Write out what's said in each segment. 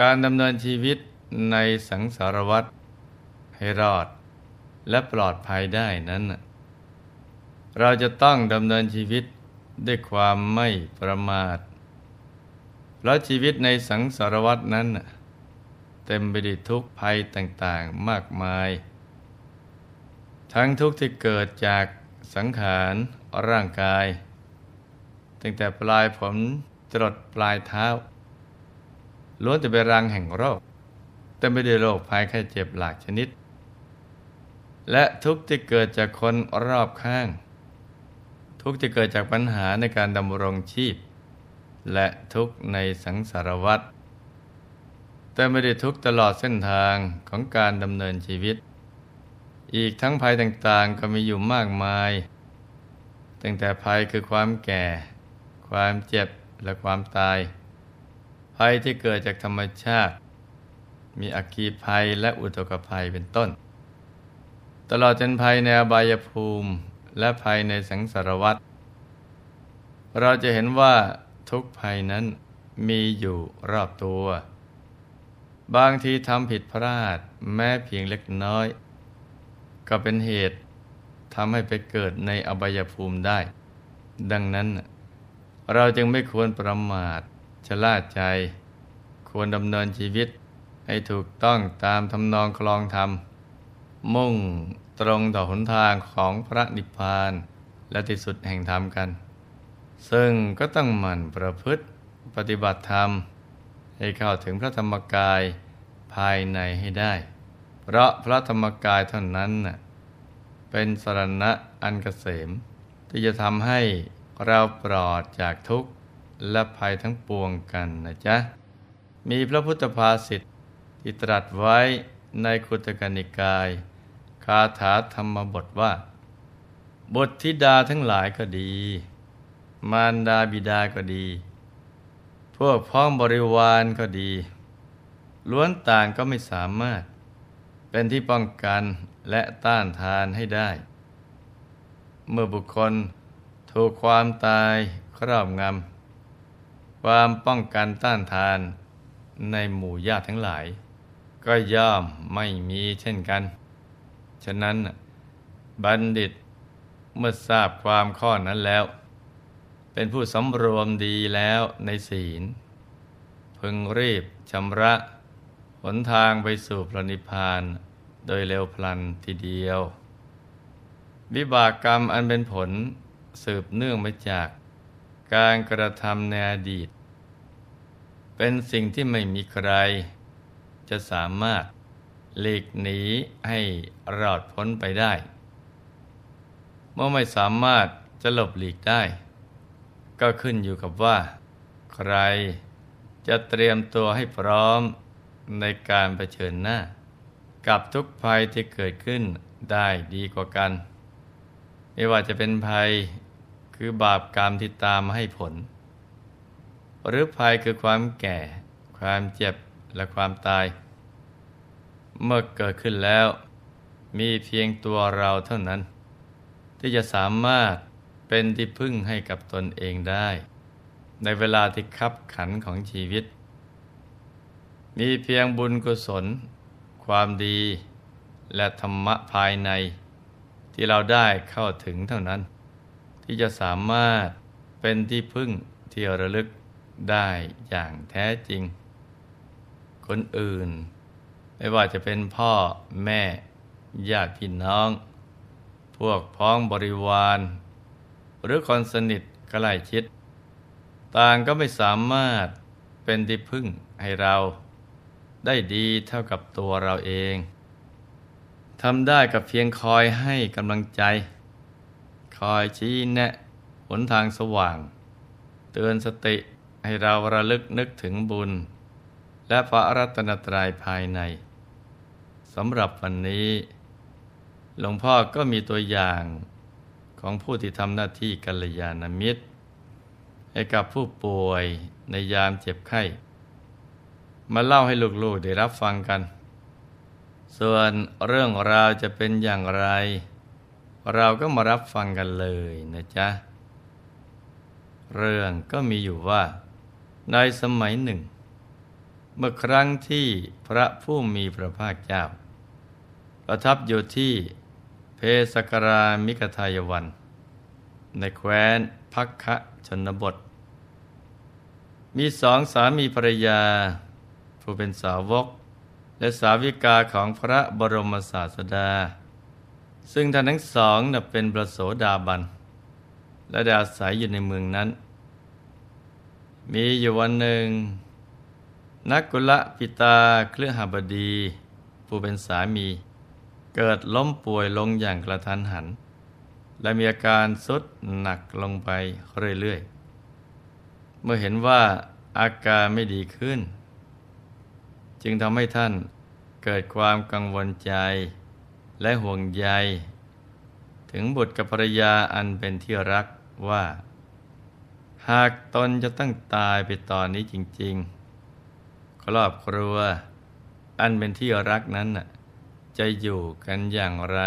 การดำเนินชีวิตในสังสารวัฏให้รอดและปลอดภัยได้นั้น เราจะต้องดำเนินชีวิตด้วยความไม่ประมาทเพราะชีวิตในสังสารวัฏนั้น เต็มไปด้วยทุกภัยต่างๆมากมาย ทั้งทุกที่เกิดจากสังขารร่างกาย ตั้งแต่ปลายผมจรดปลายเท้า ล้วนจะเป็นรังแห่งโรคเต็มได้โรคภัยไข้เจ็บหลากชนิด และทุกที่เกิดจากคนรอบข้าง ทุกที่เกิดจากปัญหาในการดำรงชีพ และทุกในสังสารวัฏแต่ไม่ได้ทุกตลอดเส้นทางของการดำเนินชีวิต อีกทั้งภัยต่างๆก็มีอยู่มากมาย ตั้งแต่ภัยคือความแก่ ความเจ็บและความตาย ภัยที่เกิดจากธรรมชาติ มีอัคคีภัยและอุตกภัยเป็นต้น ตลอดจนภัยในอบายภูมิและภัยในสังสารวัฏเราจะเห็นว่าทุกภัยนั้นมีอยู่รอบตัว บางทีทำผิดพลาดแม้เพียงเล็กน้อย ก็เป็นเหตุทำให้ไปเกิดในอบายภูมิได้ ดังนั้นเราจึงไม่ควรประมาท ชะล่าใจ ควรดำเนินชีวิต ให้ถูกต้องตามทำนองคลองธรรม มุ่งตรงต่อหนทางของพระนิพพาน และที่สุดแห่งธรรมกัน ซึ่งก็ต้องหมั่นประพฤติปฏิบัติธรรม ให้เข้าถึงพระธรรมกายภายในให้ได้ เพราะพระธรรมกายเท่านั้นเป็นสรณะอันกเกษม ที่จะทำให้เราปลอดจากทุกข์ และภัยทั้งปวงกันนะจ๊ะ มีพระพุทธภาษิตที่ตรัสไว้ในคุตกนิกาย คาถาธรรมบทว่า บทธิดาทั้งหลายก็ดี มารดาบิดาก็ดี พวกพ้องบริวารก็ดี ล้วนต่างก็ไม่สามารถ เป็นที่ป้องกันและต้านทานให้ได้ เมื่อบุคคลถูกความตายครอบงำ ความป้องกันต้านทานในหมู่ญาติทั้งหลาย ก็ย่อมไม่มีเช่นกัน ฉะนั้นบัณฑิตเมื่อทราบความข้อนั้นแล้ว เป็นผู้สำรวมดีแล้วในศีล พึงรีบชำระหนทางไปสู่พระนิพพานโดยเร็วพลันทีเดียว วิบากกรรมอันเป็นผลสืบเนื่องมาจาก การกระทำในอดีต เป็นสิ่งที่ไม่มีใคร จะสามารถหลีกหนีให้รอดพ้นไปได้ เมื่อไม่สามารถจะหลบหลีกได้ ก็ขึ้นอยู่กับว่า ใครจะเตรียมตัวให้พร้อมในการเผชิญหน้า กับทุกภัยที่เกิดขึ้นได้ดีกว่ากัน ไม่ว่าจะเป็นภัย คือบาปกรรมที่ตามให้ผล หรือภัยคือความแก่ ความเจ็บและความตาย เมื่อเกิดขึ้นแล้ว มีเพียงตัวเราเท่านั้น ที่จะสามารถเป็นที่พึ่งให้กับตนเองได้ ในเวลาที่คับขันของชีวิต มีเพียงบุญกุศล ความดี และธรรมะภายใน ที่เราได้เข้าถึงเท่านั้น ที่จะสามารถเป็นที่พึ่งที่ระลึกได้อย่างแท้จริง คนอื่น ไม่ว่าจะเป็นพ่อแม่ญาติพี่น้อง พวกพ้องบริวาร หรือคนสนิทใกล้ชิด ต่างก็ไม่สามารถเป็นที่พึ่งให้เรา ได้ดีเท่ากับตัวเราเองทำได้กับเพียงคอยให้กำลังใจ คอยชี้แนะหนทางสว่าง เตือนสติให้เราระลึกนึกถึงบุญ และพระรัตนตรัยภายในสำหรับวันนี้ หลวงพ่อก็มีตัวอย่างของผู้ที่ทำหน้าที่กัลยาณมิตร ให้กับผู้ป่วยในยามเจ็บไข้ มาเล่าให้ลูกๆได้รับฟังกัน ส่วนเรื่องราวจะเป็นอย่างไร เราก็มารับฟังกันเลยนะจ๊ะ เรื่องก็มีอยู่ว่า ในสมัยหนึ่ง เมื่อครั้งที่พระผู้มีพระภาคเจ้า ประทับอยู่ที่เพสกรามิกทายวัน ในแคว้นพักคะชนบท มีสองสามีภรรยา ผู้เป็นสาวก และสาวิกาของพระบรมศาสดา ซึ่งท่านทั้งสองนับเป็นประโสดาบัน และได้อาศัยอยู่ในเมืองนั้น มีอยู่วันหนึ่ง นักกุละปิตาเครือหบดี ผู้เป็นสามี เกิดล้มป่วยลงอย่างกระทันหัน และมีอาการสุดหนักลงไปเรื่อยๆ เมื่อเห็นว่าอาการไม่ดีขึ้น จึงทำให้ท่านเกิดความกังวลใจ และห่วงใย ถึงบุตรกับภรรยาอันเป็นที่รักว่า หากตนจะต้องตายไปตอนนี้จริง ๆ ครอบครัว อันเป็นที่รักนั้นจะอยู่กันอย่างไร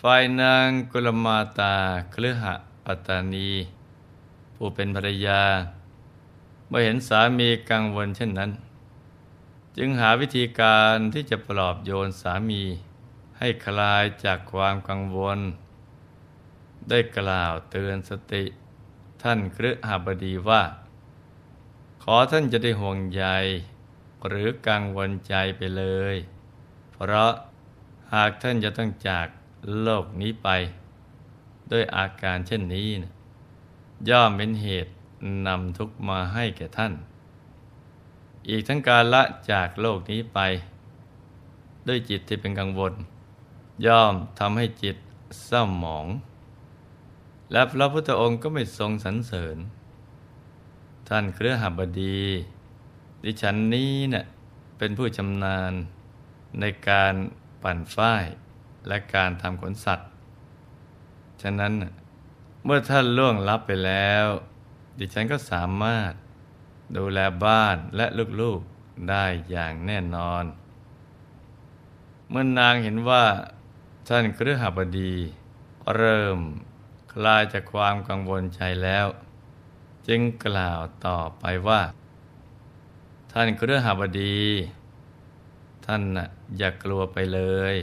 ฝ่ายนางกุลมาตาเคลือหะปัตตานี ผู้เป็นภรรยา เมื่อเห็นสามีกังวลเช่นนั้น จึงหาวิธีการที่จะปลอบโยนสามี ให้คลายจากความกังวล ได้กล่าวเตือนสติ ท่านครหบดีว่า ขอท่านจะได้ห่วงใยหรือกังวลใจไปเลย เพราะหากท่านจะต้องจากโลกนี้ไป ด้วยอาการเช่นนี้นะย่อมเป็นเหตุนำทุกมาให้แก่ท่าน อีกทั้งการละจากโลกนี้ไป ด้วยจิตที่เป็นกังวล ย่อมทำให้จิตเศร้าหมอง และพระพุทธองค์ก็ไม่ทรงสรรเสริญ ท่านเครือหบดี ดิฉันนี้เนะ่ยเป็นผู้ชำนาญในการปั่นฝ้ายและการทำขนสัตว์ ฉะนั้นเมื่อท่านล่วงลับไปแล้ว ดิฉันก็สามารถ ดูแลบ้านและลูกๆได้อย่างแน่นอน เมื่อนางเห็นว่าท่านเครือหบดี เริ่มคลายจากความกังวลใจแล้ว จึงกล่าวต่อไปว่า ท่านเครือหบดี ท่านน่ะอย่ากลัวไปเลย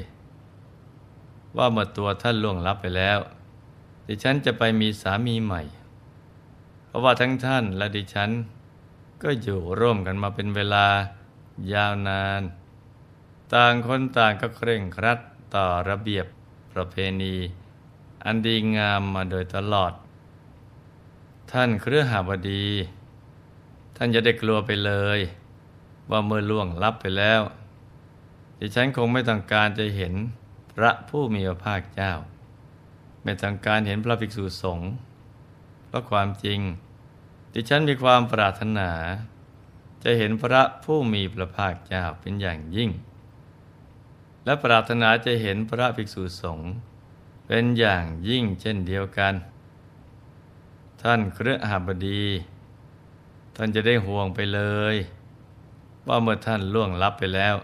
ว่าเมื่อตัวท่านล่วงลับไปแล้วดิฉันจะไปมีสามีใหม่ เพราะว่าทั้งท่านและดิฉัน ก็อยู่ร่วมกันมาเป็นเวลายาวนาน ต่างคนต่างก็เคร่งครัดต่อระเบียบประเพณี อันดีงามมาโดยตลอด ท่านเครือหาบดี ท่านจะได้กลัวไปเลย ว่าเมื่อล่วงลับไปแล้ว ดิฉันคงไม่ต้องการจะเห็นพระผู้มีพระภาคเจ้า ไม่ต้องการเห็นพระภิกษุสงฆ์เพราะความจริง ดิฉันมีความปรารถนา จะเห็นพระผู้มีพระภาคเจ้าเป็นอย่างยิ่ง และปรารถนาจะเห็นพระภิกษุสงฆ์เป็นอย่างยิ่งเช่นเดียวกัน ท่านเครือหบดี ท่านจะได้ห่วงไปเลย ว่าเมื่อท่านล่วงลับไปแล้ว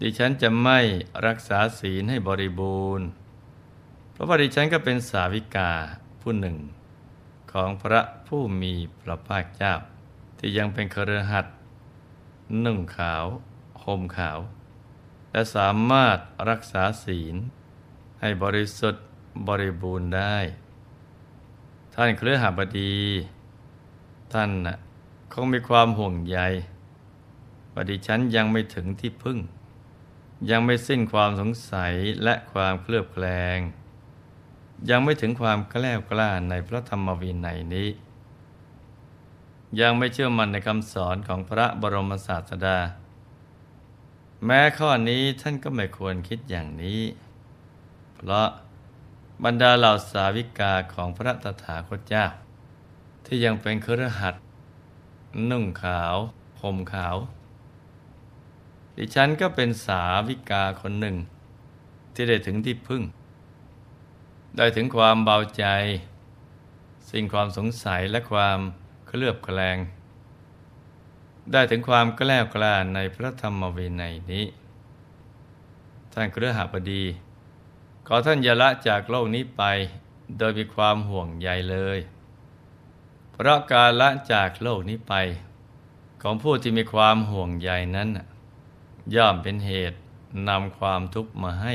ดิฉันจะไม่รักษาศีลให้บริบูรณ์ เพราะว่าดิฉันก็เป็นสาวิกาผู้หนึ่ง ของพระผู้มีพระภาคเจ้า ที่ยังเป็นเครือหัดนุ่งขาวห่มขาว และสามารถรักษาศีล ให้บริสุทธิ์บริบูรณ์ได้ ท่านเครือหบดี ท่านนะคงมีความห่วงใยว่าดิฉันยังไม่ถึงที่พึ่ง ยังไม่สิ้นความสงสัยและความเคลือบแคลง ยังไม่ถึงความแกล้วกล้าในพระธรรมวินัยนี้ ยังไม่เชื่อมั่นในคำสอนของพระบรมศาสดา แม้ข้อนี้ท่านก็ไม่ควรคิดอย่างนี้ เพราะบรรดาเหล่าสาวิกาของพระตถาคตเจ้า ที่ยังเป็นเครือขัดนุ่งขาวห่มขาว ดิฉันก็เป็นสาวิกาคนหนึ่ง ที่ได้ถึงที่พึ่ง ได้ถึงความเบาใจ สิ่งความสงสัยและความเคลือบแคลง ได้ถึงความกล้ากล้าในพระธรรมวินัยนี้ ท่านเครือหาบดี ขอท่านอย่าละจากโลกนี้ไป โดยมีความห่วงใยเลย เพราะการละจากโลกนี้ไป ของผู้ที่มีความห่วงใยนั้น ย่อมเป็นเหตุนำความทุกข์มาให้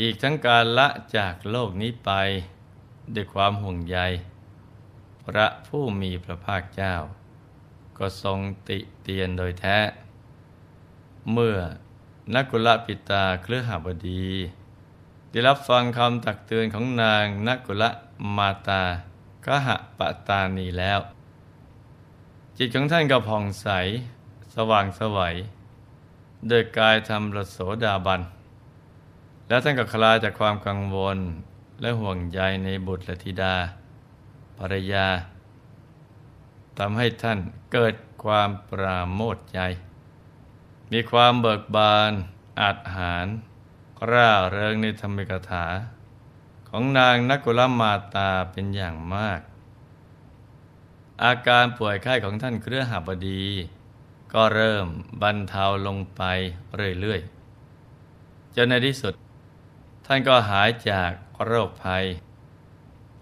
อีกทั้งการละจากโลกนี้ไป ด้วยความห่วงใย พระผู้มีพระภาคเจ้า ก็ทรงติเตียนโดยแท้ เมื่อนักกุลปิตาเครือหบดี ได้รับฟังคำตักเตือนของนางนักกุลมาตากหะปะตานีแล้ว จิตของท่านก็ผ่องใส สว่างสวัยโดยกายทำรสโสดาบัน แล้วท่านก็คลายจากความกังวลและห่วงใยในบุตรและธิดาภรรยาทำให้ท่านเกิดความปราโมทใจ มีความเบิกบานอาจหารร่าเริงในธรรมิกถา ของนางนักกุลมาตาเป็นอย่างมาก อาการป่วยไข้ของท่านเครือหบดี ก็เริ่มบรรเทาลงไปเรื่อยๆจนในที่สุด ท่านก็หายจากโรคภัย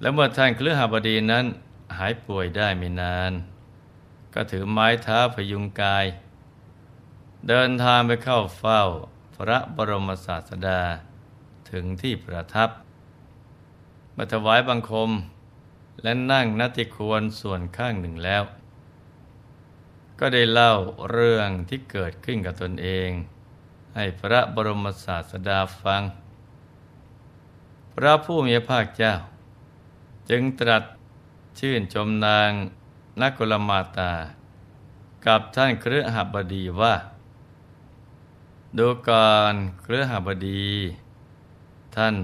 และเมื่อท่านเครือหบดีนั้นหายป่วยได้ไม่นาน ก็ถือไม้เท้าพยุงกาย เดินทางไปเข้าเฝ้าพระบรมศาสดาถึงที่ประทับมาถวายบังคม และนั่งนัติควรส่วนข้างหนึ่งแล้ว ก็ได้เล่าเรื่องที่เกิดขึ้นกับตนเอง ให้พระบรมศาสดาฟัง พระผู้มีพระภาคเจ้า จึงตรัสชื่นชมนางนักกุลมาตา กับท่านเครือหบดีว่า ดูก่อนเครือหบดี ท่าน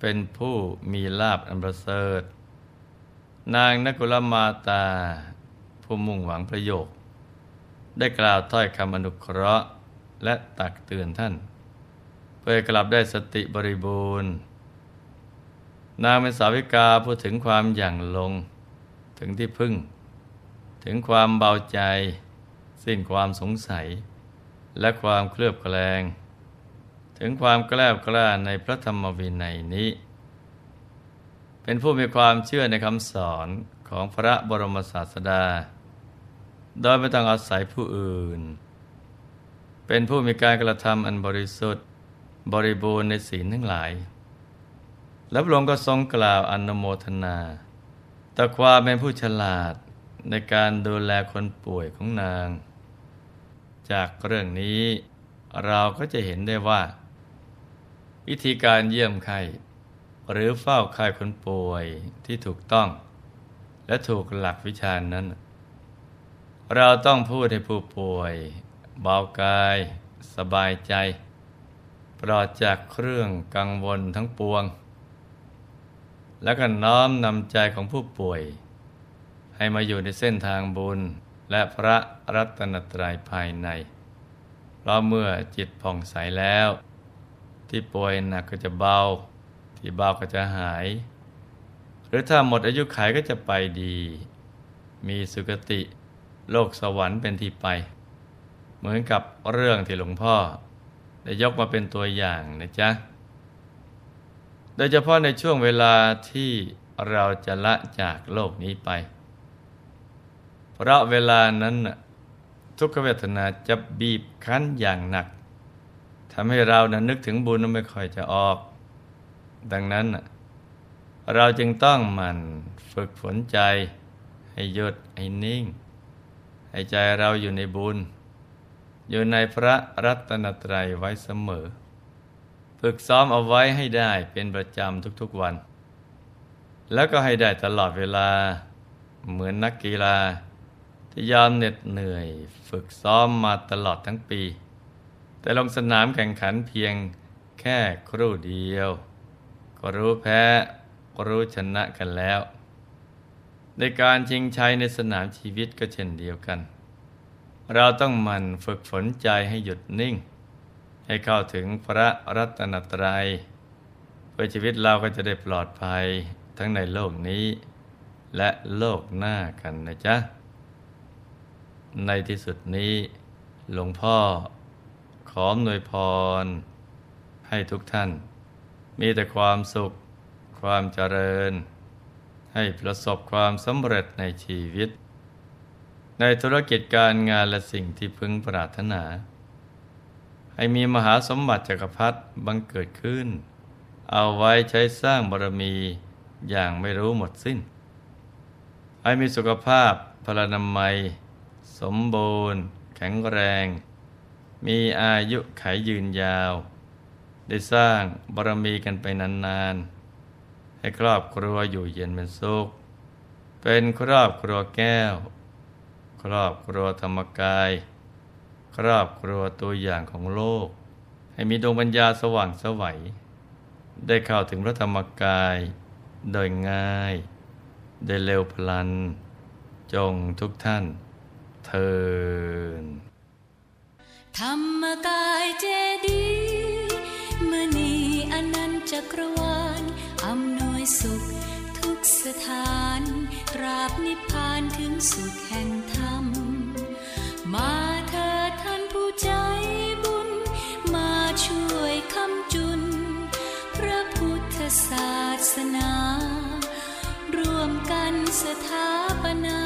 เป็นผู้มีลาบอันประเสริฐ นางนักุลมาตา ผู้มุ่งหวังประโยชน์ได้กล่าวถ้อยคำอนุเคราะห์และตักเตือนท่าน เพื่อกลับได้สติบริบูรณ์ นางเป็นสาวิกาพูดถึงความอย่างลง ถึงที่พึ่ง ถึงความเบาใจ สิ้นความสงสัย และความเคลือบแคลง ถึงความกล้ากล้าในพระธรรมวินัยนี้ เป็นผู้มีความเชื่อในคำสอนของพระบรมศาสดา โดยไม่ต้องอาศัยผู้อื่น เป็นผู้มีการกระทำอันบริสุทธิ์ บริบูรณ์ในศีลทั้งหลาย และพระองค์ก็ทรงกล่าวอนโมทนาแต่ความเป็นผู้ฉลาดในการดูแลคนป่วยของนาง จากเรื่องนี้เราก็จะเห็นได้ว่า วิธีการเยี่ยมไข้หรือเฝ้าไข้คนป่วยที่ถูกต้อง และถูกหลักวิชานั้น เราต้องพูดให้ผู้ป่วย เบากาย สบายใจ ปลอดจากเครื่องกังวลทั้งปวง แล้วก็น้อมนำใจของผู้ป่วย ให้มาอยู่ในเส้นทางบุญและพระรัตนตรัยภายใน เพราะเมื่อจิตผ่องใสแล้ว ที่ป่วยหนักก็จะเบา ที่เบาก็จะหาย หรือถ้าหมดอายุขัยก็จะไปดี มีสุคติโลกสวรรค์เป็นที่ไป เหมือนกับเรื่องที่หลวงพ่อ ได้ยกมาเป็นตัวอย่างนะจ๊ะ โดยเฉพาะในช่วงเวลาที่เราจะละจากโลกนี้ไป เพราะเวลานั้นทุกขเวทนาจะบีบคั้นอย่างหนักทำให้เรานะนึกถึงบุญไม่ค่อยจะออก ดังนั้น เราจึงต้องมันฝึกฝนใจ ให้หยุดให้นิ่ง ให้ใจเราอยู่ในบุญ อยู่ในพระรัตนตรัยไว้เสมอ ฝึกซ้อมเอาไว้ให้ได้เป็นประจำทุกๆวัน แล้วก็ให้ได้ตลอดเวลาเหมือนนักกีฬา ที่ยามเหน็ดเหนื่อย ฝึกซ้อมมาตลอดทั้งปี แต่ลงสนามแข่งขันเพียงแค่ครู่เดียว ก็รู้แพ้รู้ชนะกันแล้ว ในการชิงชัยในสนามชีวิตก็เช่นเดียวกัน เราต้องมันฝึกฝนใจให้หยุดนิ่ง ให้เข้าถึงพระรัตนตรัย เพื่อชีวิตเราก็จะได้ปลอดภัยทั้งในโลกนี้ และโลกหน้ากันนะจ๊ะ ในที่สุดนี้ หลวงพ่อขอหน่วยพร ให้ทุกท่าน มีแต่ความสุข ความเจริญ ให้ประสบความสำเร็จในชีวิต ในธุรกิจการงานและสิ่งที่พึงปรารถนา ให้มีมหาสมบัติจักรพรรดิบังเกิดขึ้น เอาไว้ใช้สร้างบารมีอย่างไม่รู้หมดสิ้น ให้มีสุขภาพพลานามัย สมบูรณ์ แข็งแรง มีอายุไขยืนยาว ได้สร้างบารมีกันไปนานๆ ให้ครอบครัวอยู่เย็นเป็นสุข เป็นครอบครัวแก้ว ครอบครัวธรรมกาย ครอบครัวตัวอย่างของโลก ให้มีดวงปัญญาสว่างสวัย ได้เข้าถึงพระธรรมกาย โดยง่าย ได้เร็วพลัน จงทุกท่านเทินธรรมกายเจดีย์มณีอนันจักรวาลอำนวยสุขทุกสถานตราบนิพพานถึงสุขแห่งธรรมมา ศาสนา ร่วมกันสถาปนา